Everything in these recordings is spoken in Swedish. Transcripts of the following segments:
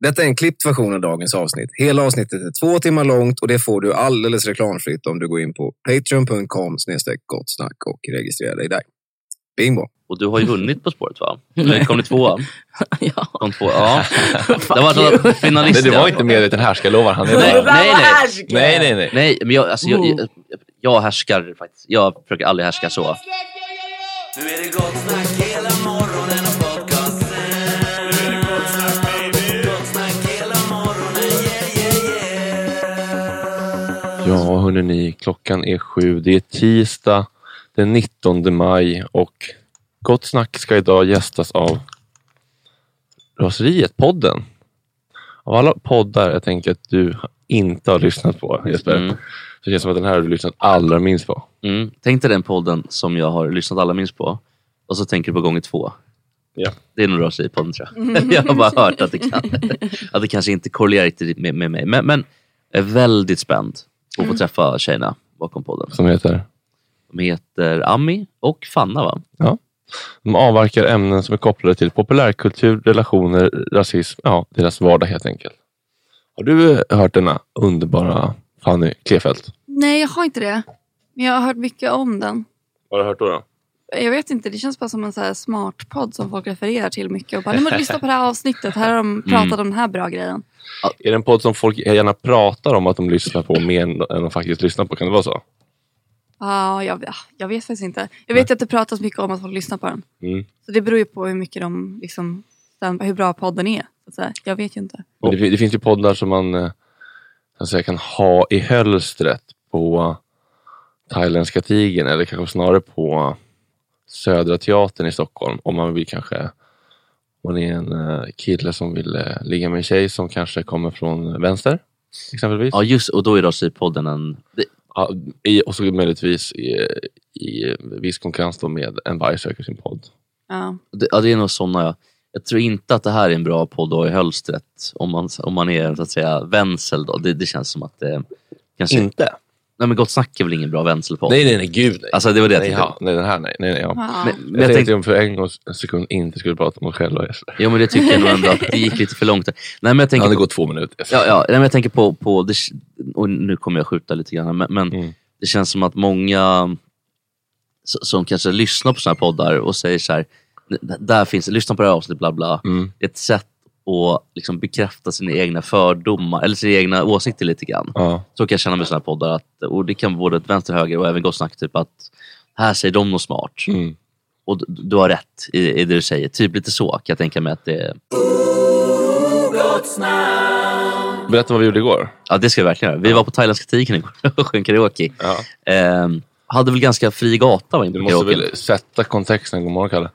Detta är en klippt version av dagens avsnitt. Hela avsnittet är två timmar långt och det får du alldeles reklamfritt om du går in på patreon.com gottsnack och registrerar dig där. Bingo! Och du har ju vunnit På spåret va? Eller kom du tvåa? ja. Kom två, ja. det var alltså finalist. Nej, det var inte medveten härskarlovar han. Nej, Nej, nej, nej. nej, nej, nej. Nej, men jag, alltså, jag, jag, jag härskar faktiskt. Jag försöker aldrig härska så. Nu är det gott snack hela Ja, hörni, klockan är sju. Det är tisdag den 19 maj och Gott Snack ska idag gästas av Raseriet-podden. Av alla poddar jag tänker att du inte har lyssnat på Jesper, Mm. så känns det som att den här har du lyssnat allra minst på. Mm. Tänk dig den podden som jag har lyssnat allra minst på och så tänker du på gånger två. Ja. Det är nog Raseri-podden tror jag. jag har bara hört att det, kan, att det kanske inte korrelerar riktigt med, med mig. Men, men är väldigt spänd på att få träffa tjejerna bakom podden. Som heter? De heter Ami och Fanna va? Ja. De avverkar ämnen som är kopplade till populärkultur, relationer, rasism, ja, deras vardag helt enkelt. Har du eh, hört denna underbara Fanny Klefelt? Nej, jag har inte det. Men jag har hört mycket om den. Vad har du hört då? då? Jag vet inte, det känns bara som en så här smart podd som folk refererar till mycket. Och bara, nu måste du lyssna på det här avsnittet. Här har de pratat Mm. om den här bra grejen. Är det en podd som folk gärna pratar om att de lyssnar på mer än de faktiskt lyssnar på? Kan det vara så? Ja, jag, jag vet faktiskt inte. Jag vet ju att det pratas mycket om att folk lyssnar på den. Mm. Så det beror ju på hur mycket de liksom, hur bra podden är. Så. Jag vet ju inte. Men det, det finns ju poddar som man eh, så att säga, kan ha i hölstret på Thailändska tigern eller kanske snarare på Södra Teatern i Stockholm. Om man vill kanske man är en eh, kille som vill eh, ligga med en tjej som kanske kommer från vänster. Exempelvis. Ja just och då är Raseri-podden en... Det, Ja, i, och så möjligtvis i, i viss konkurrens då med En varg söker sin podd. Ja. det, ja, det är nog sådana jag... Jag tror inte att det här är en bra podd att ha i hölstret om man, om man är så att säga vänsel då. Det, det känns som att det kanske... Inte? Nej men Gott Snack är väl ingen bra vänselpodd? Nej, nej, nej, gud nej. Alltså det var det jag nej, tänkte. ja, nej, den här nej. nej, nej ja. Ja. Men, Men men jag jag tänkte om för en gång en sekund inte skulle prata om oss själva. Jo men det tycker jag nog ändå att det gick lite för långt. där. Nej men jag Ja, tänker det på, går två minuter. Ja, ja, nej, men jag tänker på, på det, och nu kommer jag skjuta lite grann, men, men Mm. det känns som att många s- som kanske lyssnar på såna här poddar och säger så här, "D- där finns, lyssna på det här avsnittet, bla bla. Mm. Det ett sätt att liksom bekräfta sina egna fördomar, eller sina egna åsikter lite grann. Ja. Så kan jag känna med sådana här poddar, att, och det kan vara både ett vänster höger och även gott snack, typ att här säger de något smart. Mm. Och du, du har rätt i, i det du säger. Typ lite så kan jag tänka mig att det Berätta vad vi gjorde igår. Ja det ska vi verkligen göra. Vi var på Thailändska tigern igår och sjöng karaoke. Ja. Ehm, hade väl ganska fri gata var Du måste karaoke. väl sätta kontexten, god morgon Kalle.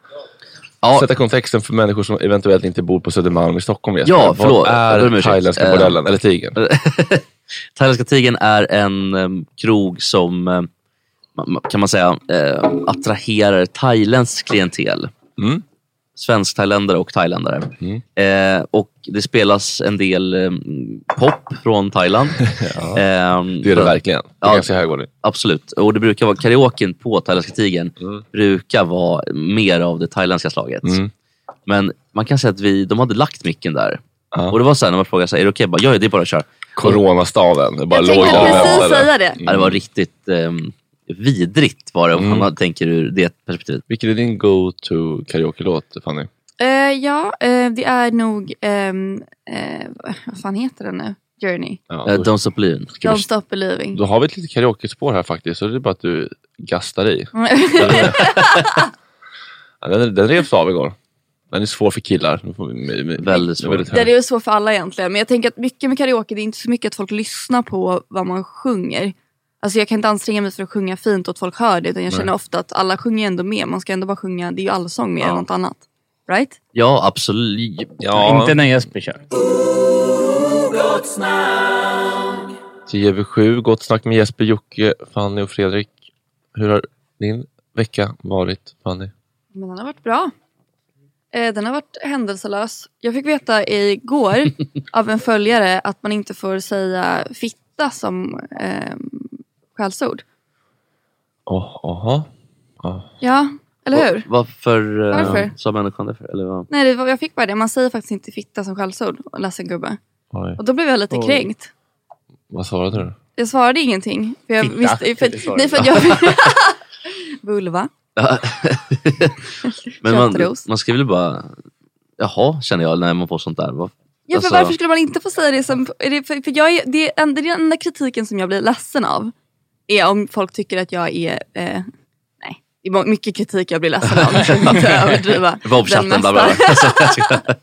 Ja, Sätta kontexten för människor som eventuellt inte bor på Södermalm i Stockholm. Jesper. Ja, förlåt. Vad är thailändska Eh, bordellen, eller tigern? Thailändska tigern är en em, krog som, ma- kan man säga, eh, attraherar thailändskt klientel. Mm. Svensk-thailändare och thailändare. Mm. Eh, och det spelas en del em, pop från Thailand. Ja. Ehm, Det är det verkligen. Det är Ja. ganska hög. Absolut. Och det brukar vara karaoken på Thailändska tigern Mm. brukar vara mer av det thailändska slaget. Mm. Men man kan säga att vi, de hade lagt micken där. Ja. Och det var så här när man frågade, så här, är det okej? Okay? Ja, det är bara att köra. Coronastaden. Det bara Jag låg tänkte precis säga det. Ja, det var riktigt ehm, vidrigt var det, om Mm. man tänker ur det perspektivet. Vilken är din go-to karaoke-låt, Fanny? Eh, ja, eh, det är nog, ehm, eh, vad fan heter den nu? Journey. Ja, då, Don't stop believing. Don't vi, stop believing. då har vi ett litet karaoke-spår här faktiskt, så det är bara att du gastar i. Ja, den, den revs av igår. Den är svår för killar. Väldigt svår. väldigt Det hög. är ju svårt för alla egentligen. Men jag tänker att mycket med karaoke, det är inte så mycket att folk lyssnar på vad man sjunger. Alltså jag kan inte anstränga mig för att sjunga fint och att folk hör det. Utan jag känner ofta att alla sjunger ändå med. Man ska ändå bara sjunga, det är ju allsång mer Ja. än något annat. Right? Ja, absolut. Ja, Inte när Jesper kör. 10 över 7, gott snack med Jesper, Jocke, Fanny och Fredrik. Hur har din vecka varit, Fanny? Men den har varit bra. Eh, den har varit händelselös. Jag fick veta igår av en följare att man inte får säga fitta som eh, skällsord. Oh, aha. Ja. Ja, eller hur? Varför, eh, Varför? sa människan det? För, eller vad? Nej, det var, jag fick bara det. Man säger faktiskt inte fitta som skällsord. Ledsen gubbe. Oj. Och då blev jag lite Oj. kränkt. Vad svarade du? Jag svarade ingenting. För jag Fitta, visste, för, det nej, för jag... Vulva. Men man, man ska väl bara... Jaha, känner jag när man får sånt där. Vad- Ja, för Alltså- varför skulle man inte få säga det som... Är det, för, för jag är, det, är den enda kritiken som jag blir ledsen av är om folk tycker att jag är... Eh, nej, det är mycket kritik jag blir ledsen av. Överdriva. Den bla bla.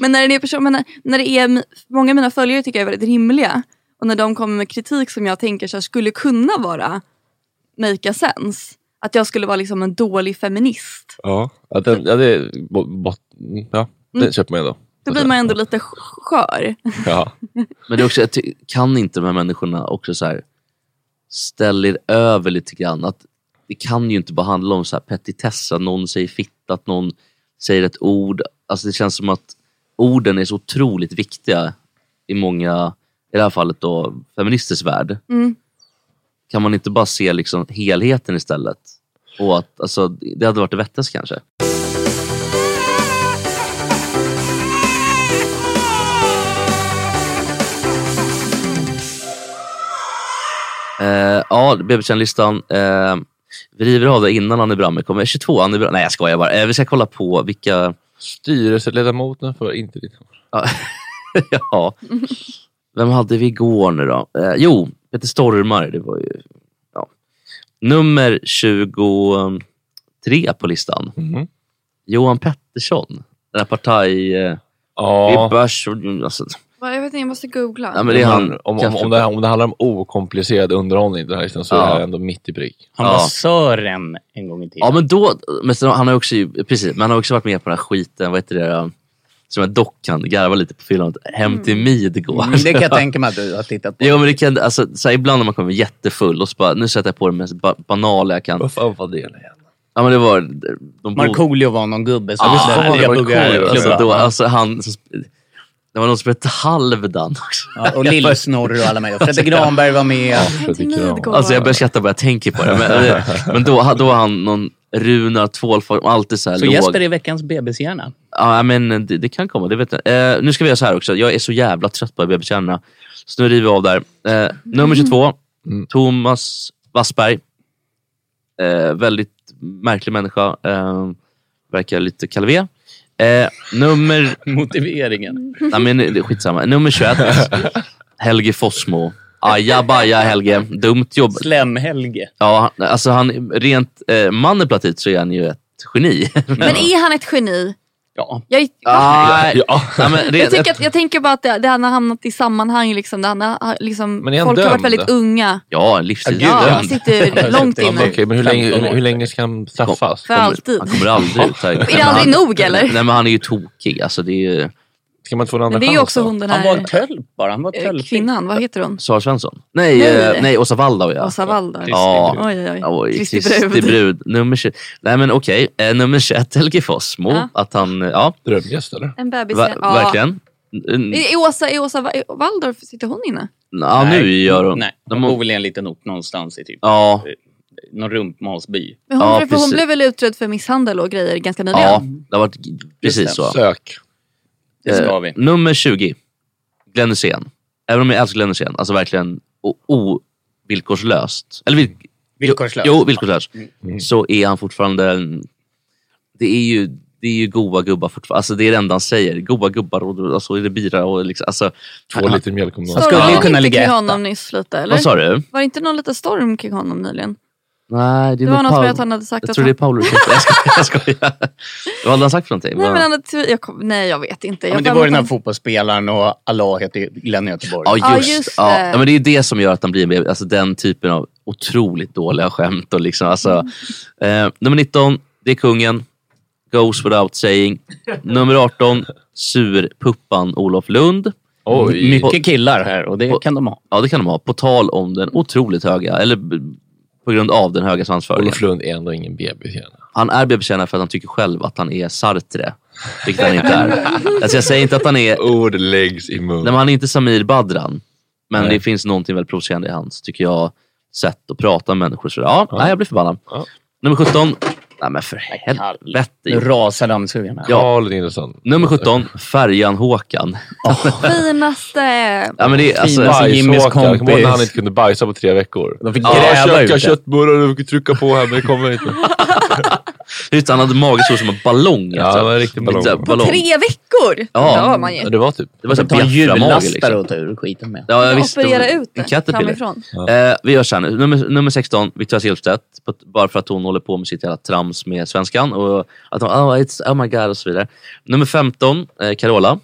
Men när det är, person, men när, när det är många av mina följare tycker jag är väldigt rimliga. Och när de kommer med kritik som jag tänker så här, skulle kunna vara make a sense. Att jag skulle vara liksom en dålig feminist. Ja, ja, den, ja det bo, bot, ja, det Mm. köper man ändå. Då blir man ändå lite sk- skör. Ja. Men det är också, kan inte de här människorna också så här ställa er över lite grann? Att det kan ju inte bara handla om så här petitesser, att någon säger fitta, att någon säger ett ord. Alltså det känns som att orden är så otroligt viktiga i många, i det här fallet då, feministers värld. Mm. Kan man inte bara se liksom helheten istället? Och att, alltså, det hade varit det vettigaste kanske. Eh, ja, BB-listan. Eh, vi river av det innan Annie Bramme kommer. 22 Annie Bramme. Nej jag skojar bara. Eh, vi ska kolla på vilka... Styrelseledamoten för inte ditt Ja. Vem hade vi igår nu då? Eh, jo, Peter Stormare. Det var ju... Ja. Nummer 23 på listan. Mhm. Johan Pettersson. Den här partaj... Eh, Ja. alltså, Jag vet inte, jag måste googla. Ja, men det är han. Om, om, om, det, om det handlar om okomplicerad underhållning den här listan, så Ja. är det här ändå mitt i prick. Han Ja. var Sören en gång i tiden. Ja men då, men sen, han har också, ju- precis, men han har också varit med på den här skiten, vad heter det? Som en dockan garvar lite på fyllan. Hem till Midgård. Mm, det kan jag tänka mig att du har tittat på. Jo men det kan, alltså, så här, ibland när man kommer jättefull och så bara, nu sätter jag på det mest ba banala jag kan. Vad fan var det igen? Ja men det var... De Markoolio var någon gubbe som Ja, visste fan, det jag var buggar Markoolio, alltså, då, alltså, han, som sp- det var någon som hette Halvdan också. Ja, och Lill-Snorre och alla med. Och Fredrik Granberg var med. Alltså jag börjar skratta bara jag tänker på det. Men, men då, då var han någon Runar Tvålfag, alltid så här Så låg. Jesper är veckans bebishjärna. Ja, men det, det kan komma. Det vet jag. Eh, nu ska vi göra så här också. Jag är så jävla trött på bebistjärnorna. Så nu river vi av där. Eh, nummer 22, Thomas Wassberg. Eh, väldigt märklig människa. Eh, verkar lite kalvé. Eh, nummer... Motiveringen. Nej, men skitsamma. Nummer 21, Helge Fossmo. Aja baja Helge, dumt jobb. Slem-Helge. Ja, alltså han, rent eh, manipulativt så är han ju ett geni. Men är han ett geni? Ja. Jag, Ah, ja. Nej, men jag, tycker att, jag tänker bara att det, det han har hamnat i sammanhang liksom, där han har, liksom, Men är han folk har varit dömd? väldigt unga. Ja, en livstid. Ja, han sitter långt inne. Okej, men hur länge, hur, hur länge ska han straffas? För alltid. Han kommer aldrig ut. Är det aldrig nog eller? Nej men han är ju tokig. Alltså, det är ju... Ska man inte få en andra Men det är ju chans också hon den Han var en här tölp bara. Han var eh, tölp. kvinnan, vad heter hon? Sara Svensson? Nej, Nej. nej. nej Åsa Waldau ja. Åsa Waldau. Ja. Oj, oj, oj. Kristi brud. Nummer 20. Nej men okej, eh, nummer 21 Helge Fossmo. Ja. Att han, ja, Drömgäst eller? En bebis. ver- ja. verkligen. Mm, Är Åsa, är Åsa Va- Waldorf, sitter hon inne? Ja, nu gör hon. Nej, De de har- bor väl i en liten ort någonstans i typ Ja, någon rumpmalsby. Men hon, Ja, för hon precis. blev väl utredd för misshandel och grejer ganska nyligen? ja, det har varit precis så. Sök. Det ska Eh, vi. Nummer 20. Glenn Hysén. Även om jag älskar Glenn Hysén, alltså verkligen ovillkorslöst. Eller vil- Villkorslöst. Jo, villkorslöst. Mm. Så är han fortfarande... en- Det är ju, det är ju goa gubbar fortfarande. Alltså det är det enda han säger. Goa gubbar och, och så är det bira och liksom, alltså, Två liter mjölk om dagen. skulle ju kunna ligga etta. honom nyss lite eller? Vad sa du? Var det inte någon liten storm kring honom nyligen? Nej, det, Det var något Paul- med att han hade sagt Jag att tror han... det är Paolo Jag skojar. Jag skojar. Vad hade han sagt för någonting? Nej, men han hade jag kom... Nej jag vet inte. Ja, Jag men det var ju den här fotbollsspelaren och Allah heter Glenn i Göteborg. Ja Ja, just, just ja. det. ja, men det är det som gör att han blir med. Alltså den typen av otroligt dåliga skämt. Och liksom, alltså, Mm. eh, nummer 19, det är kungen. Goes without saying. Nummer 18, surpuppan Olof Lund. Oj. Mycket killar här och det kan de ha. Ja det kan de ha. På tal om den otroligt höga, eller på grund av den höga svansföringen. Olof Lund är ändå ingen bebis gärna. Han är bebiskännare för att han tycker själv att han är Sartre. Vilket han inte är. Alltså jag säger inte att han är Ord läggs i mun. Nej, men han är inte Samir Badran. Men Nej. det finns någonting väldigt provocerande i hans, tycker jag, sätt att prata med människor. Så, ja, Nej, jag blir förbannad. Ja. Nummer 17. Nej men för helvete. Nu rasar dammsugaren. Ja. Karl Nilsson. Nummer 17. Färjan Håkan. Finaste... Ja, men det är, alltså, Fina- Jimmys Bajsåkare. Kommer du ihåg när kompis. han inte kunde bajsa på tre veckor? De fick Ja, gräva käka ut det. köttbullar och trycka på här men det kommer inte. just, han hade mage så som en ballong. Ja, alltså. det var en riktig ballong. Så här, På ballong. tre veckor? Ja. Det har man ju. Ja, det var typ. Det var så här hjullastare Liksom. och ta ur skiten med. Ja, jag Ja, visste. operera ut det framifrån. Eh, vi gör så här nu. Nummer, nummer 16, Victoria Silvstedt. Bara för att hon håller på med sitt jävla trams med svenskan. Och att hon, oh, it's, oh my god och så vidare. Nummer 15, eh, Carola.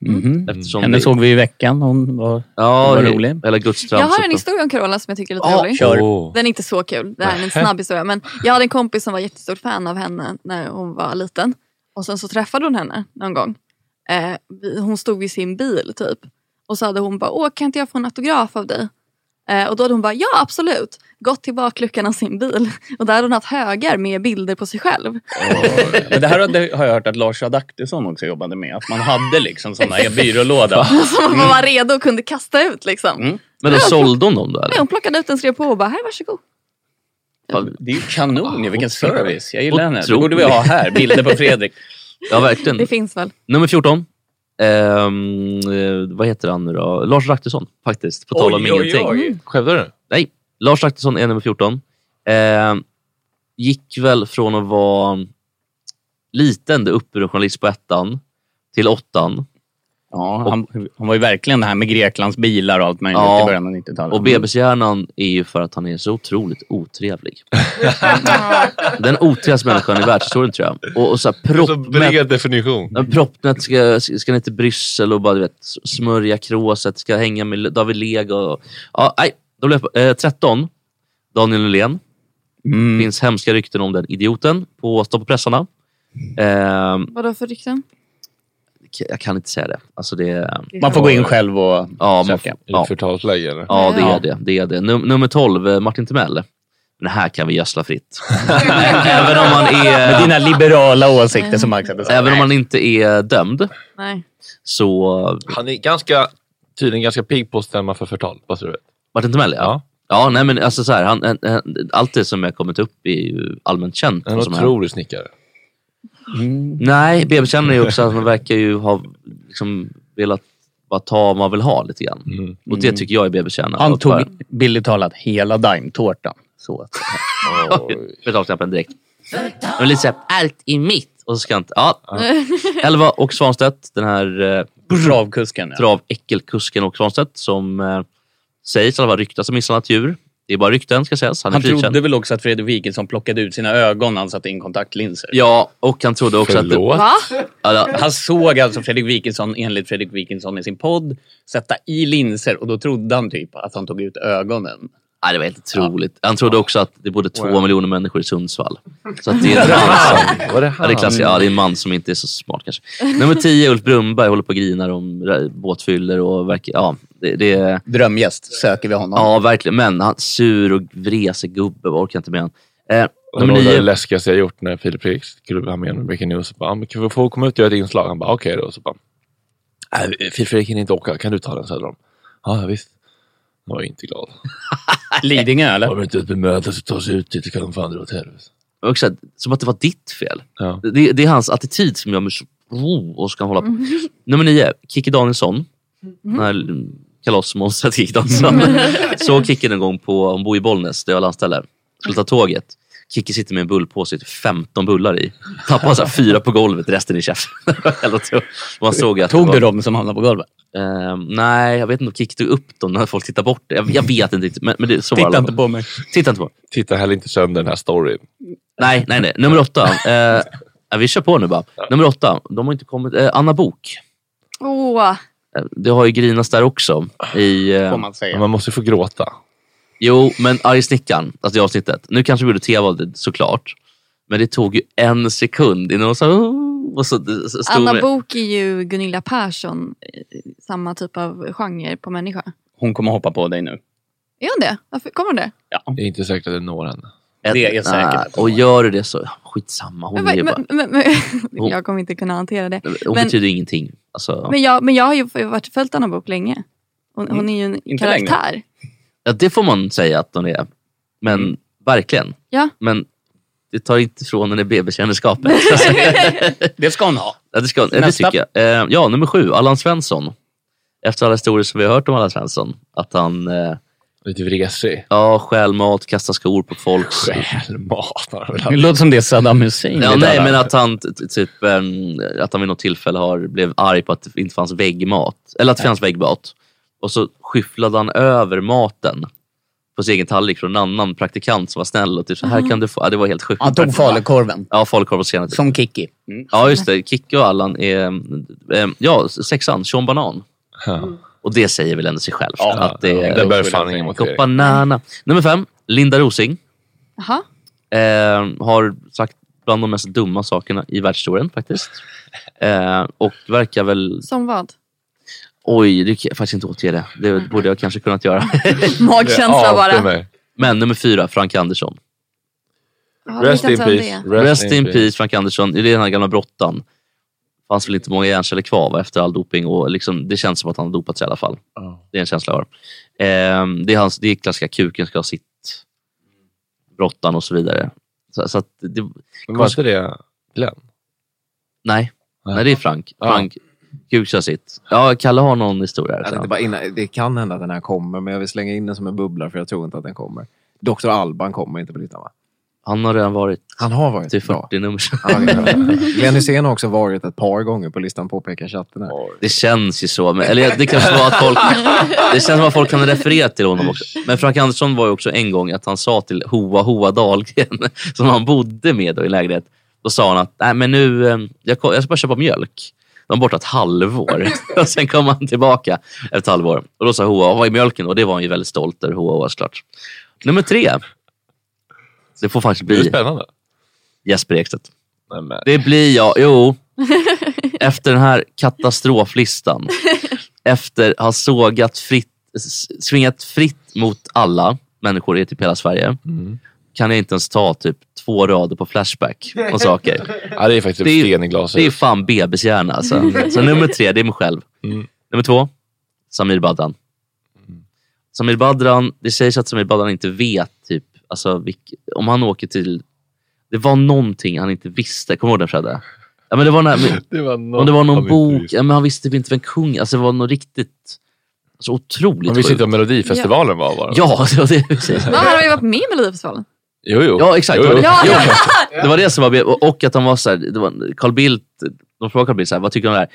Mhm. Eftersom Henne det- såg vi i veckan. Hon var... Ja, Var det- rolig. Hela. Jag har en historia om Carola som jag tycker är lite Ja, rolig. Kör. Den är inte så kul. Det här är en snabb historia. Men jag hade en kompis som var jättestort fan av henne när hon var liten. Och sen så träffade hon henne någon gång. Eh, hon stod vid sin bil typ. Och så hade hon bara, åh kan inte jag få en autograf av dig? Eh, och då hade hon bara, ja absolut. Gått till bakluckan av sin bil. Och där hade hon haft högar med bilder på sig själv. Men det här hade- har jag hört att Lars Adaktusson också jobbade med. Att man hade liksom sådana i byrålåda. Som man var redo och kunde kasta ut liksom. Mm. Men då sålde hon dem då Nej, eller? hon plockade ut en, skrev på och bara, här varsågod. Det är ju kanon ju, vilken service. Jag gillar henne. Det borde vi ha här, bilder på Fredrik. Ja, verkligen. Det finns väl. Nummer 14. Ehm, eh, vad heter han nu då? Lars Raktusson faktiskt. På tal om Oj, oj, ingenting. oj. Skämtar du? Nej, Lars Raktusson är nummer 14. Ehm, gick väl från att vara liten, det uppburen journalist på ettan, till åttan. Ja, han, han var ju verkligen det här med Greklands bilar och allt möjligt Ja. i början av 90-talet. Och bebishjärnan är ju för att han är så otroligt otrevlig. Den otrevligaste människan i världshistorien tror jag. Och, och så här, Så bred definition. Proppnät ska, ska ner till Bryssel och bara du vet, smörja kråset, ska hänga med David Lega. Och, ja, nej, då blev jag, eh, 13. Daniel Nylén. Mm. finns hemska rykten om den idioten på Stopp på pressarna. Eh, Vadå för rykten? Jag kan inte säga det. Alltså det Man får gå in själv och ja, man, söka. Det ja, förtalsläge eller? ja, det är det. det, är det. Num nummer 12, eh, Martin Timell. Men här kan vi gödsla fritt. Även om man Med är... dina liberala åsikter som Max hade sagt. Även om man inte är dömd Nej. så... Han är ganska, tydligen ganska pigg på att stämma för förtal. Vad tror du? Martin Timell ja. Ja. Ja, nej men alltså så här, han, han, allt det som jag kommit upp är ju allmänt känt. En otrolig snickare. Nej, BB-kärnan är ju också att man verkar ju ha liksom velat bara ta vad man vill ha lite grann. Mm. Och det tycker jag är BB-kärnan. Han tog billigt talat hela Daim-tårtan. Så att, Betalknappen direkt. Men lite såhär, allt är mitt. Och så ska inte... Ja. Elva och Svanstedt, den här eh, travkusken. Ja. traväckelkusken och Svanstedt som eh, sägs i alla fall ryktas ha misshandlat djur. Det är bara rykten ska sägas. Han Han trodde väl också att Fredrik Wikingsson plockade ut sina ögon när han satte in kontaktlinser. Ja, och han trodde också Förlåt? att... Va? Ja, Han såg alltså Fredrik Wikingsson, enligt Fredrik Wikingsson i sin podd, sätta i linser och då trodde han typ att han tog ut ögonen. Nej, det var helt otroligt. Han trodde också att det bodde två miljoner människor i Sundsvall. Så att det är en man som... Var det Ja, det är klassiskt. Ja, det är en man som inte är så smart kanske. Nummer 10, Ulf Brunberg, håller på och grinar om båtfyller och verkar... Ja, det, det är... Drömgäst, söker vi honom. Ja, verkligen. Men han sur och vresig gubbe, orkar inte med han. Eh, det nummer var det 9. läskigaste jag gjort när Filip Fredrik skulle ha med mig i Breaking News. Bara, "Ah, men kan vi få komma ut och göra ett inslag? Han bara, okej då. Så bara, "Nej, Filip Fredrik hinner inte åka. Kan du ta den? Söder om? Ja, ja, visst. Jag var inte glad. Lidingö eller? Har vi inte ett bemöte så ta sig ut dit. kan de fan dra åt helvete. Också, som att det var ditt fel. Ja. Det, det är hans attityd som gör mig så... Oh, och ska hålla på. Nummer 9, Kikki Danielsson. Den här kalasmonstret Kikki Danielsson. Såg Kikki en gång på, hon bor i Bollnäs, där jag har landställe. Skulle ta tåget. Kikki sitter med en bullpåse, typ 15 bullar i. Tappar så här, fyra på golvet, resten i käften. Man såg att Tog var- du dem som hamnade på golvet? Ehm, nej, jag vet inte om Kikki tog upp dem när folk tittar bort det. Jag, jag vet inte riktigt. Men, men det, så Titta alla inte på mig. Titta inte på mig. Titta heller inte sönder den här storyn. Nej, nej, nej. Nummer åtta. Ja, vi kör på nu bara. Nummer åtta. De har inte kommit. Eh, Anna Bok. Åh, Eh, Det har ju grinats där också. I, eh, Får man man måste få gråta. Jo, men Arg snickaren, alltså det avsnittet. Nu kanske vi gjorde tv såklart. Men det tog ju en sekund innan de sa och så, så stod Anna med- Bok är ju Gunilla Persson. eh, Samma typ av genre på människa. Hon kommer hoppa på dig nu. Är hon det? Varför kommer hon det? Det är inte säkert att det når henne. Det är säkert. Nej, Och gör du det så, skitsamma. Hon, Men, är men, bara, men, men, Hon- jag kommer inte kunna hantera det. hon men- betyder ingenting. Alltså, Men jag, men jag har ju varit följt Anna Bok länge. Hon, hon är ju en karaktär. Ja, det får man säga att hon är. Men Mm. verkligen. Ja. Men det tar inte från henne BB-kändisskapet. Det ska hon ha. Ja, det, ska, det tycker jag. Eh, ja, nummer sju, Allan Svensson. Efter alla historier som vi har hört om Allan Svensson. Att han eh, Lite vresig. ja, stjäl mat, kastar skor på folk. Stjäl mat. Det låter som det är Saddam Hussein. Ja, vi nej, men att han, typ, ehm, att han vid något tillfälle har, blev arg på att det inte fanns väggmat. Eller att det fanns väggmat. Och så skyfflade han över maten på sin egen tallrik från en annan praktikant som var snäll. Och typ, så här kan du få. Ja, det var helt sjukt. Han tog falukorven. Ja, falukorv senare. Som Kikki. Mm. Ja, just det. Kikki och Allan är... eh, Ja, sexan, Sean Banan. Ja. Och det säger väl ändå sig självt. Ja, att det är... Det bär fan ingen motivering. banana. Nummer fem, Linda Rosing. Jaha. Eh, har sagt bland de mest dumma sakerna i världshistorien faktiskt. Eh, och verkar väl... Som vad? Oj, det kan jag faktiskt inte återge det. Det borde jag kanske kunnat göra. Magkänsla bara. Men nummer fyra, Frank Andersson. Ja, Rest in peace. Rest, in peace, Frank Andersson. Det är den här gamla brottan. fanns väl inte många hjärnceller kvar va, efter all doping och liksom, det känns som att han har dopat sig i alla fall. Det är en känsla jag har. Ehm, det, är hans, det är klassiska kuken ska ha sitt, brottan och så vidare. Så, så att det, Men var inte det Glenn? Nej. Nej, det är Frank. Frank, ska ha sitt. Ja, Kalle har någon historia. här, tänkte bara innan, det kan hända att den här kommer, men jag vill slänga in den som en bubbla för jag tror inte att den kommer. Dr. Alban kommer inte på listan va? Han har redan varit. Han har varit? Till 40 nummer. Glenn Hysén har också varit ett par gånger på listan, påpekar chatten här. Det känns ju så. Men, eller det kanske var att folk, det känns som att folk kan referera till honom också. Men Frank Andersson var ju också en gång att han sa till Hoa Hoa Dahlgren, som han bodde med då i lägenhet. Då sa han att Nej, men nu, eh, jag ska bara köpa mjölk. De var borta ett halvår. och sen kom han tillbaka efter ett halvår. Och då sa Hoa, vad är mjölken? Och det var han ju väldigt stolt över, Hoa Hoa såklart. Nummer tre. Det får faktiskt Det är bli spännande. Jesper Ekstedt. Nej, men. Det blir jag, jo. Efter den här katastroflistan. Efter att ha sågat fritt, svingat fritt mot alla människor i typ hela Sverige. Kan jag inte ens ta typ två rader på Flashback och saker. Ja, det är faktiskt Det är- sten i glaset. Det är fan bebishjärna alltså. Så nummer tre, det är mig själv. Nummer två, Samir Badran. Samir Badran, det sägs att Samir Badran inte vet typ, alltså, vilk, om han åker till... Det var någonting han inte visste. Kommer du ihåg det Fredde? Ja, men det var, när, Det var något om det var någon bok, ja, men han visste inte vem kung, alltså det var något riktigt, alltså otroligt Man visste inte vad Melodifestivalen var bara. Ja, det var det. Ja, han har ju varit med i Melodifestivalen. Jo, jo. Ja, exakt. Jo, Det, var jo. det. Ja, Jo, det var det som var och, att han var så här, det var Carl Bildt, de frågade Carl Bildt så här, vad tycker du om det här?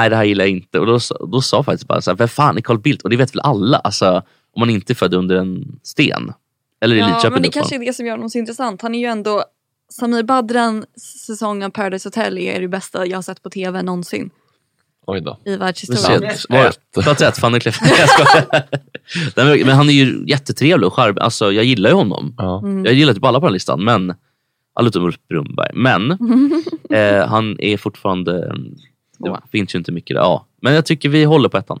Nej, det här gillar jag inte. Och då, sa- då sa faktiskt bara så här, vem fan är Carl Bildt? Och det vet väl alla, alltså, om man inte är född under en sten. Eller i Ja, Lidköping. men det kanske är det som gör honom så intressant. Han är ju ändå Samir Badran säsong av Paradise Hotel är det bästa jag har sett på tv någonsin Oj då. i världshistorien. Plats ett, Fanny Kleff. Jag skojar. Nej, men- Men han är ju jättetrevlig och charmig. Alltså, jag gillar ju honom. Ja. Mm. Jag gillar typ alla på den här listan, men alla utom Ulf Brunnberg. Men eh, han är fortfarande... Det finns ju inte mycket där. Ja. Men jag tycker vi håller på ettan.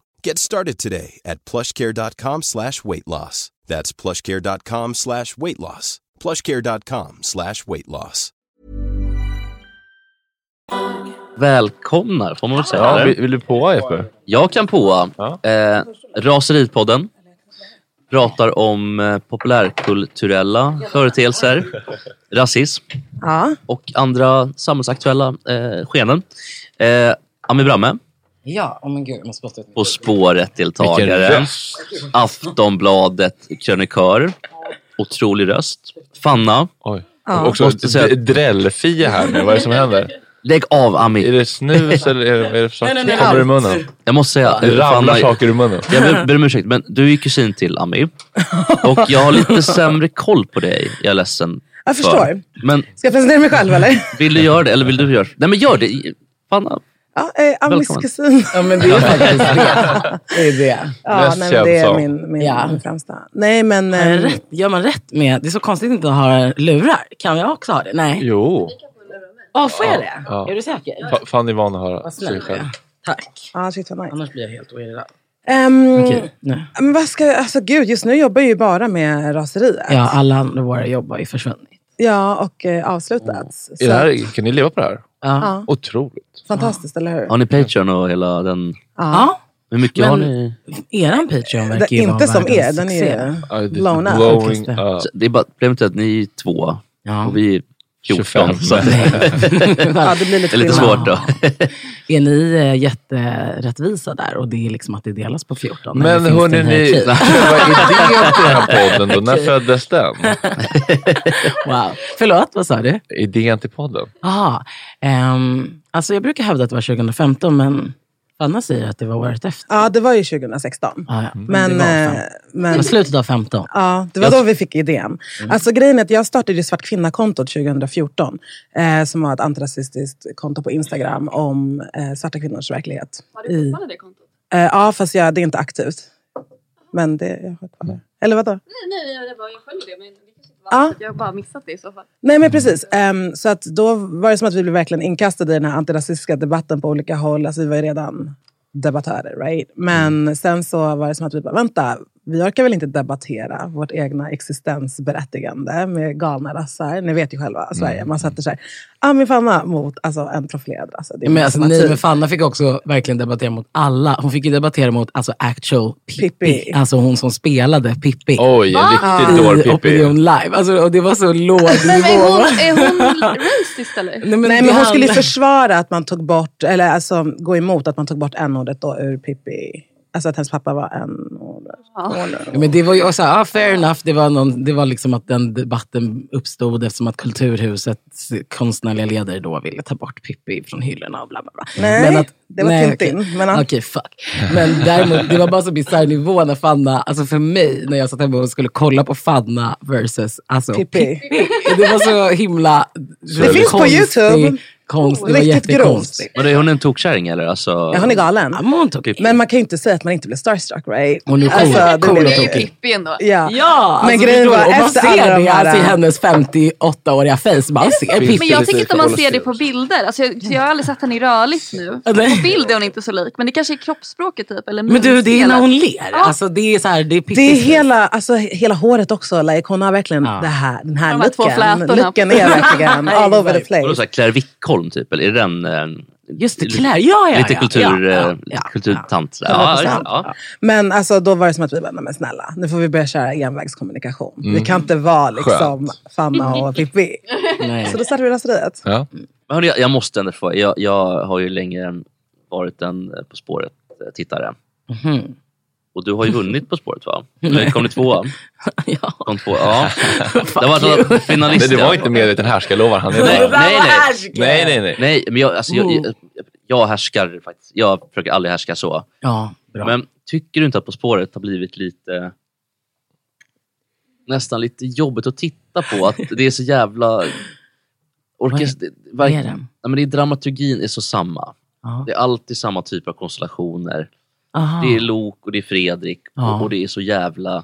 Get started today at plushcare.com slash weight loss. That's plushcare.com slash weight loss. plushcare.com slash weight loss. Välkomna, får man väl säga. Ja, vill, vill du på Jesper? Jag kan på. Eh, Raseripodden pratar om eh, populärkulturella företeelser, rasism Ja. och andra samhällsaktuella eh, skenen. Eh, Ami Bramme, Ja, oh men gud, jag måste ut På spåret-deltagare. Aftonbladet-krönikör. Otrolig röst. Fanna. Oj. Ja. Också Måste säga- drällfia här nu. Vad är det som händer? Lägg av Ami. Är det snus eller är det, är det saker som kommer ur munnen? Jag måste säga, Det ramlar Fanna, saker ur munnen. jag ber, om ursäkt, men du är ju kusin till Ami. Och jag har lite sämre koll på dig. Jag är ledsen. Jag för. förstår. Men Ska jag presentera mig själv eller? vill du göra det? Eller vill du göra det? Nej men gör det. Fanna, Ja, eh, Amis kusin. Ja, men det är faktiskt det. Det är det. Ja, nej, men det är min, min, Ja. min främsta. Nej, men... Ehm, rätt, gör man rätt med... Det är så konstigt att inte ha lurar. Kan jag också ha det? Nej. Jo. Ja, får jag det? Ja. Är du säker? Fa- Fanny är van att höra Vad sig själv. är. Tack. Ja, shit vad nice. Annars blir jag helt oirriterad. Ehm, Okej, nu. Men vad ska. Alltså gud, just nu jobbar jag ju bara med raseriet. Ja, alla andra våra jobb har ju försvunnit. Ja, och eh, avslutats. Är det här, kan ni leva på det här? Ja. Otroligt. Fantastiskt, eller hur? har ni Patreon och hela den? Ja. Hur mycket Men- har ni? Eran Patreon verkar Det, ju inte som er, världens den är succé. ju Ja, det är blown up. blowing Just det. up. Det är bara, problemet är att ni är två Ja. och vi är 14. 25. Så Ja, det blir lite det är lite svårt då. Är ni eh, jätterättvisa där och det är liksom att det delas på 14? Men hörni, ni, vad är idén till den här podden då? När föddes den? Wow. Förlåt, vad sa du? Idén till podden? Aha. Um, alltså jag brukar hävda att det var 2015 men Fanna säger att det var året efter. Ja, det var ju 2016. Ah, ja. Men, det, var eh, men- var slutet av 15. Ja, det var Jag- då vi fick idén. Alltså grejen är att jag startade Svart kvinna-kontot 2014. Eh, som var ett antirasistiskt konto på Instagram om eh, svarta kvinnors verklighet. Har du fortfarande det kontot? eh, ja, fast jag, det är inte aktivt. Men det, jag har kvar det. Eller vadå? Nej, nej, jag, jag följer det men Ja. jag har bara missat det i så fall. Nej men precis. Ehm, så att då var det som att vi blev verkligen inkastade i den här antirasistiska debatten på olika håll. Alltså vi var ju redan debattörer, right? Men sen så var det som att vi bara, vänta, vi orkar väl inte debattera vårt egna existensberättigande med galna rassar. Ni vet ju själva, Sverige. Man sätter sig ah, min fanna mot alltså, en profilerad rasse. Det är Men alltså, med Fanna fick också verkligen debattera mot alla. Hon fick ju debattera mot alltså, actual Pippi. Pippi. Alltså hon som spelade Pippi. Oj, en riktigt I dålig Pippi. Opinion live. Alltså, och det var så låg Men är nivå. hon, är hon racist eller? Nej, men, Nej, men hon skulle ju försvara att man tog bort, eller alltså gå emot att man tog bort n-ordet ur Pippi. Alltså att hennes pappa var n-ordet. Ja, Men det var ju också, ja, fair enough. Det var, någon, det var liksom att den debatten uppstod eftersom att Kulturhusets konstnärliga ledare då ville ta bort Pippi från hyllorna och bla bla bla. Nej, det var Tintin, Okej, men. Okej, fuck. Men däremot, det var bara så bisarr nivå när Fanna, alltså för mig, när jag satt hemma och skulle kolla på Fanna versus alltså, Pippi. Det var så himla Det finns på konstig. Konst, det var Riktigt jättekonstigt. Men är hon en tokkärring eller? Alltså, Ja, hon är galen. Ja, tog Men man kan ju inte säga att man inte blir starstruck, right? Hon är cool, det cool blir- och tokig. Pippi ändå. Ja. Ja, men alltså, grejen var? Och man efter ser alla de det här... alltså, i hennes 58-åriga face. Man ser Pippi. Men jag tycker inte man ser det på bilder. Alltså jag, så jag har aldrig sett henne i rörligt nu. På bild är hon inte så lik. Men det kanske är kroppsspråket typ. Eller Men du, det är när hon ler. Ja. Alltså, det är så här, det är Det är hela, alltså, hela håret också. Like, hon har verkligen det här, den här looken. Looken är verkligen all over the Vadå place. Claire Wickholm typ? Eller är den... eh, Just det, Claire. Ja, ja, Lite ja, kultur, ja, ja, eh, ja, kulturtant. sådär. 100%. Ja, ja. Men alltså, då var det som att vi bara, men snälla, nu får vi börja köra envägskommunikation. Mm. Vi kan inte vara liksom Skönt. Fanna och Pippi. Så då startade vi raseriet. Ja. Men hörni, jag, jag måste ändå få, jag, jag har ju länge varit en eh, På spåret-tittare. Mhm. Och du har ju vunnit På spåret va? Eller kom ni tvåa? ja. Kom två, ja. det var alltså finalist. Nej, det var inte medveten härskarlovar. Han är Nej, nej, nej. nej, nej, nej. nej men jag, alltså, jag, jag, jag härskar faktiskt. Jag försöker aldrig härska så. Ja, bra. Men tycker du inte att På spåret har blivit lite nästan lite jobbigt att titta på? Att det är så jävla... Orkest... det- vad är det? Ja, men det är, dramaturgin är så samma. Ja. Det är alltid samma typ av konstellationer. Aha. Det är Lok och det är Fredrik Ja. och, och det är så jävla...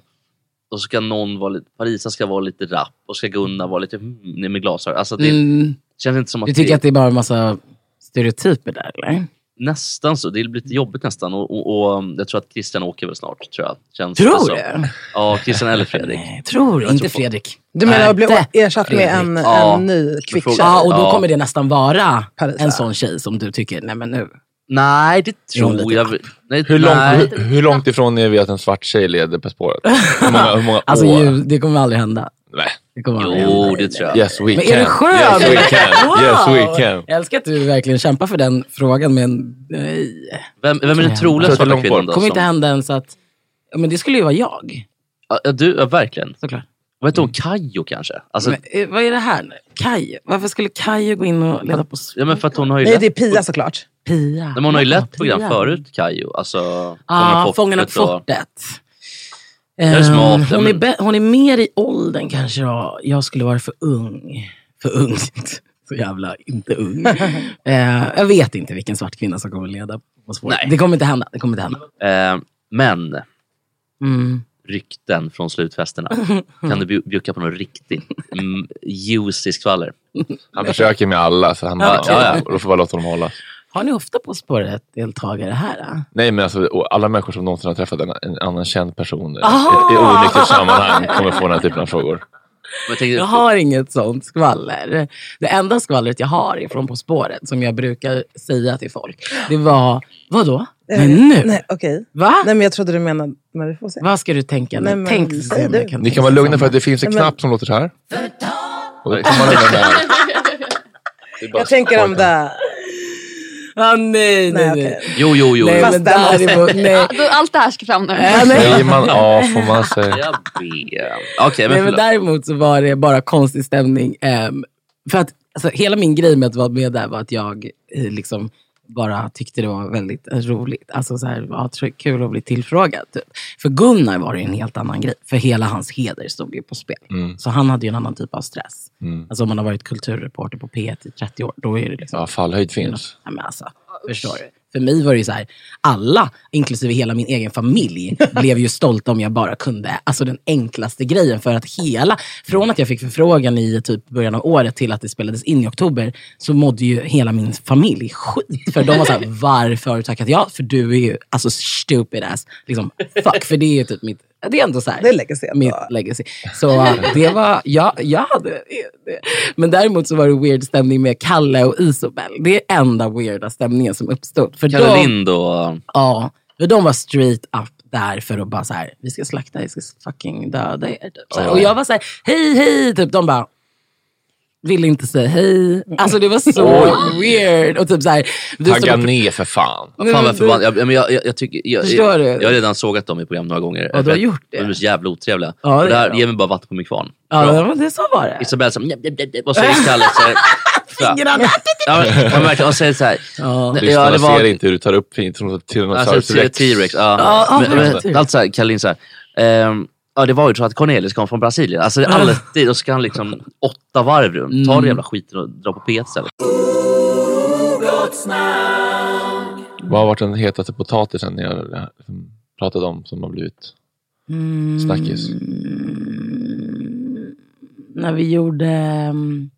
Och så ska någon vara lite... Parisa ska vara lite rapp och ska Gunnar vara lite mm, med glasögon. Alltså det Mm. känns inte som att Du tycker det, att det är bara en massa stereotyper där, eller? Nästan så. Det blir lite jobbigt nästan. Och, och, och jag tror att Christian åker väl snart. Tror jag. Känns Tror det som. du? Ja, Christian eller Fredrik. Tror du? Jag Inte tror Fredrik. Du menar att bli ersatt med en. Ja. en ny kvick? Ja, och då Ja. kommer det nästan vara Parisa. en sån tjej som du tycker, nej men nu. Nej, det tror lite jag nej, Hur hur, hur långt ifrån är vi att en svart tjej leder På spåret? Hur många, hur många Alltså år? ju, det kommer aldrig hända. Nej. Det kommer aldrig Jo, hända. det tror jag. Yes we Men can. är skön? Yes we can. Wow! Yes we can. Jag älskar att du verkligen kämpar för den frågan, men nej. Vem, vem är den troliga det svarta kvinnan då? kommer inte som- hända ens att... Men det skulle ju vara jag, Ja, Ja, du, ja, verkligen. såklart. Vad heter hon? Kajo kanske? Alltså, Men, eh, vad är det här nu? Kaj? Varför skulle Kaj gå in och leda på ja, men för att hon har ju Nej, det är Pia såklart. Pia? Nej, men hon har ju Ja, lett program förut, Kajo. Alltså, Ja, Fångarna på och- fortet. är Ehm, smart, hon, men- är be- hon är mer i åldern kanske då. Jag skulle vara för ung. För ung. så jävla inte ung. eh, jag vet inte vilken svart kvinna som kommer leda På spåret. Det kommer inte hända. Det kommer inte hända. Eh, men Mm. Rykten från slutfesterna. Kan du bju- bjucka på något riktigt mm, juicy skvaller? Han försöker med alla, så han bara, Ja, ja, då får bara låta dem hålla. Har ni ofta På spåret-deltagare här? Då? Nej, men alltså, alla människor som någonsin har träffat en, en annan känd person i, Ah! i onyktert sammanhang kommer få den här typen av frågor. Jag har inget sånt skvaller. Det enda skvallret jag har ifrån På spåret, som jag brukar säga till folk, det var... Vadå? Men nu? Eh, Nej, okej. Va? Nej, men jag trodde du menade... Men vi får se. Vad ska du tänka nu? Nej, men Tänk så säg du. kan Ni kan vara lugna för att det finns en Nej, men- knapp som låter så här. Och då kan man där. Det är bara Jag tänker om det... Ah, nej, nej, nej. Jo, jo, jo. Nej, men däremot, nej. Ja, då, allt det här ska fram nu. Ja, nej. Säger man A får man säga. Jag vet. Okej, men Nej, men förlåt. däremot så var det bara konstig stämning. ehm, för att alltså, hela min grej med att vara med där var att jag eh, liksom bara tyckte det var väldigt roligt. Alltså så här, ja, kul att bli tillfrågad. Typ. För Gunnar var det en helt annan grej. För hela hans heder stod ju på spel. Mm. Så han hade ju en annan typ av stress. Mm. Alltså om man har varit kulturreporter på P1 i 30 år, då är det liksom... Ja, fallhöjd finns. Ja, men alltså, förstår du? För mig var det ju så här, alla, inklusive hela min egen familj, blev ju stolta om jag bara kunde, alltså den enklaste grejen. För att hela, från att jag fick förfrågan i typ början av året till att det spelades in i oktober, så mådde ju hela min familj skit. För de var så här, varför har du tackat ja? För du är ju alltså stupid ass. Liksom, fuck, för det är ju typ mitt, det är ändå så här. Det är legacy. Mitt legacy. Så äh, det var, ja, jag hade det. Men däremot så var det weird stämning med Kalle och Isobel. Det är enda weirda stämningen som uppstod. För Kalle de, Lind och... Ja, för de var straight up där för att bara så här, vi ska slakta, vi ska fucking döda er. Typ. Och jag var så här, hej hej, typ. de bara, ville inte säga hej. Alltså det var så weird. Och typ så här, du Tagga som- ner för fan. Vad förbannad. Jag, men jag, jag, jag, tycker, jag, Förstår jag, du? jag har redan sågat dem i program några gånger. Ja, du har gjort det. De är så jävla otrevliga. Ja, det det är här ger mig bara vatten på min kvarn. Ja, det, var- det så var det. Isabelle njap, Och säger Kalle så här... Fingrarna. Ja, men, ja, verkligen. Och säger så här... Ja. Ja, Lyssnarna det var... ser inte hur du tar upp Tyrannosaurus Alltså, rex. T-rex. Ja, Ja. ja, Men, men, T-rex. allt så här, Kalle Lind så här... ehm, ja, det var ju så att Cornelis kom från Brasilien. Alltså det är alltid, då ska han liksom åtta varv runt. Ta Mm. den jävla skiten och dra på P1 istället. Vad har varit den hetaste potatisen ni har eh, pratat om som har blivit Mm. snackis? när vi gjorde mm,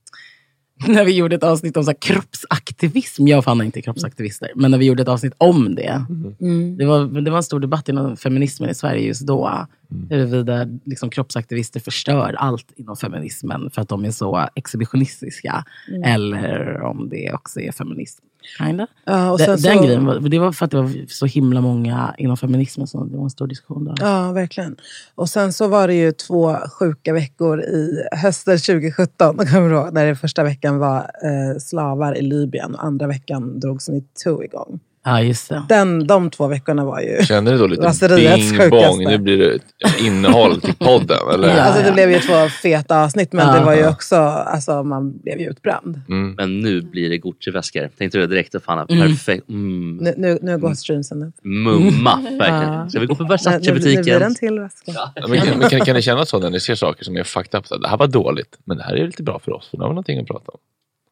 när vi gjorde ett avsnitt om så kroppsaktivism. Jag och Fanna är inte kroppsaktivister. Men när vi gjorde ett avsnitt om det. Mm. Det, var, det var en stor debatt inom feminismen i Sverige just då. Huruvida liksom, kroppsaktivister förstör allt inom feminismen för att de är så exhibitionistiska. Mm. Eller om det också är feminism. Kinda. Ja, och sen den så- grejen, var, det var för att det var så himla många inom feminismen. Så det var en stor diskussion där. Ja, verkligen. Och sen så var det ju två sjuka veckor i hösten 2017. Kommer ihåg? När det första veckan var eh, slavar i Libyen och andra veckan drogs metoo igång. Ja, just det. Den, de två veckorna var ju... Kände ni då lite raseriets bing bong, nu blir det innehåll till podden? Eller? Ja, alltså det blev ju två feta avsnitt, men Ja. det var ju också... Alltså, man blev ju utbränd. Mm. Men nu blir det Gucci-väskor. Tänkte du direkt? Fan, Mm. perfekt. Mm. Nu, nu, nu går streamsen upp. Mumma, verkligen. Ja. Ska vi gå på Nu, nu, nu blir det Versace-butiken? en till väska. Ja, men, kan, men kan, kan ni känna så när ni ser saker som är fucked up? Det här var dåligt, men det här är lite bra för oss. För nu har vi någonting att prata om.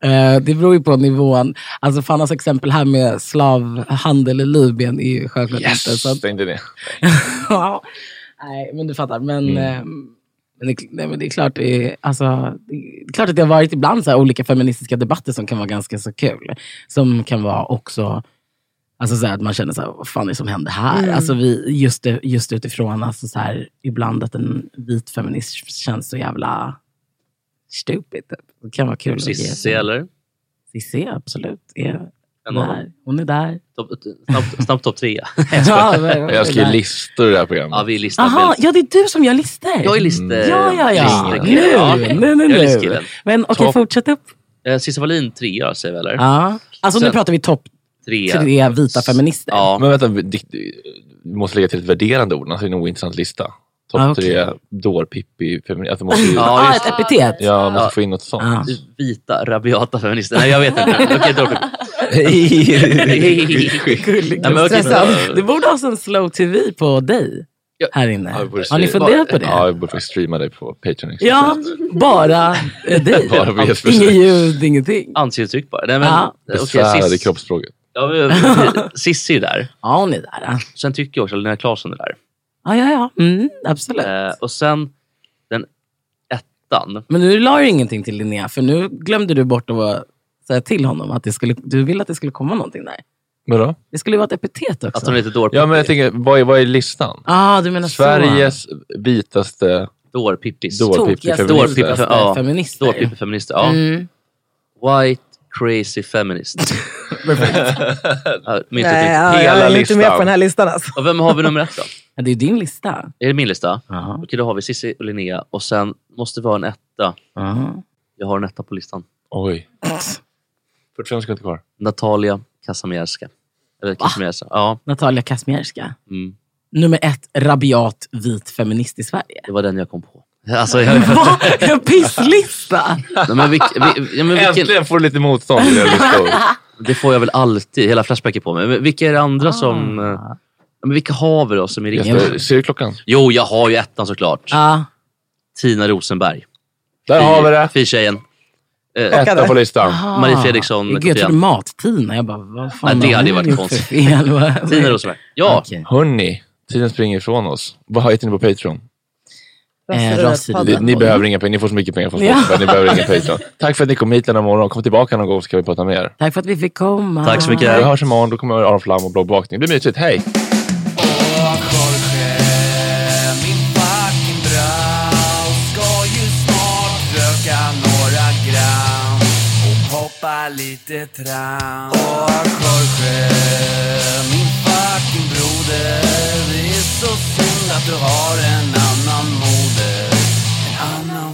Eh, det beror ju på nivån. Alltså Fannas exempel här med slavhandel i Libyen är ju självklart inte... Så att, Tänkte det. Ja. Nej, men du fattar. Men, Mm. eh, men, det, nej, men det är klart det är, alltså, det är klart att det har varit ibland så olika feministiska debatter som kan vara ganska så kul. Som kan vara också Alltså så att man känner så här, vad fan är det som händer här? Mm. Alltså vi, just, just utifrån alltså så här, ibland att en vit feminist känns så jävla stupid. Det kan vara kul. Cissi eller? Cissi, absolut. Är där. Hon är där. Topp snabb, snabb topp tre. Ja, men- Jag skriver listor i det här programmet. Ja, vi listar. Jaha, ja det är du som gör listor. Jag är list, eh, Ja, ja, ja. Nu, Ja, nu, nu, Jag är nu. Men okej, Topp- fortsätt upp. Eh, Cissi Wallin trea säger vi eller? Ja. Alltså nu Sen- pratar vi topp Trea. tre vita feminister. Ja. Men vänta, vi, vi måste lägga till ett värderande ord, annars är det en ointressant lista. Topp Ah, okej. tre, dår-Pippi, feminist. Alltså, måste ju, Ja, ah, just ett epitet. ja, man måste Ja. få in något sånt. Ja. Vita, rabiata feminister. Nej, jag vet inte. Okej, då. Gulligt. Ja, men Stressad. då- Det borde ha en slow tv på dig. här inne. Ja, Har ni funderat på det? Ja, vi borde streama dig på Patreon. Ja, bara eh, dig. Bara vi är Inget ljud, ingenting. Ansiktsuttryck bara. Nej, men, Ja. Besvärade Cis- kroppsspråket. Ja, Cissi är där. Ja, hon är där. ja. Sen tycker jag också att Linnea Claesson är där. Ja, ja, ja. Mm, absolut. Eh, och sen den ettan. Men nu la du ingenting till Linnea, för nu glömde du bort att säga till honom att det skulle, du ville att det skulle komma någonting där. Vadå? Det skulle ju vara ett epitet också. Att hon är lite dårpippi. Ja, men jag tänker, vad är, vad är listan? Ah, du menar så. Sveriges vitaste Dårpippis. Tokigaste, dårpippi-feminister. vitaste Ja. feminister. Dårpippi-feminister. Ja. Mm. White crazy feminist. ja, Nej, min ja, jag är inte med på den här listan. Alltså. Och vem har vi nummer ett då? Ja, det är din lista. Är det min lista? Okej, då har vi Cissi och Linnea. Och sen måste vi ha en etta. Jag har en etta på listan. Oj. 45 sekunder kvar. Natalia Kasamierska. Eller Kasamierska. Ja. Natalia Kazmierska. Mm. Nummer ett, rabiat vit feminist i Sverige. Det var den jag kom på. Alltså, jag... Va? En pisslista! Nej, men vilk, vi, ja, men vilken... Äntligen får du lite motstånd. Det får jag väl alltid. Hela Flashback är på mig. Men vilka är det andra som... eh, Men vilka har vi då som är. Jesper, Ser du klockan? Jo, jag har ju ettan såklart. Ja. Tina Rosenberg. Där har vi det. Fy-tjejen. Eh, Etta på listan. Aha. Marie Fredriksson. Gud, jag trodde mat-Tina. Jag bara, vad fan Nej, det hade varit konstigt. Tina Rosenberg. Ja. Okej. Hörni, tiden springer ifrån oss. Vad heter ni på Patreon? Eh, Raseriet. Ni, ni behöver inga pengar, ni får så mycket pengar från Ja. Spotify. Ni behöver inga Patreon. Tack för att ni kom hit denna morgon. Kom tillbaka någon gång så kan vi prata mer. Tack för att vi fick komma. Tack så Vi mycket. hörs imorgon, då kommer Aron Flam och bloggbevakning. Det blir mysigt, hej! Och lite tram. Åh Jorge, min fucking broder. Det är så synd att du har en annan moder.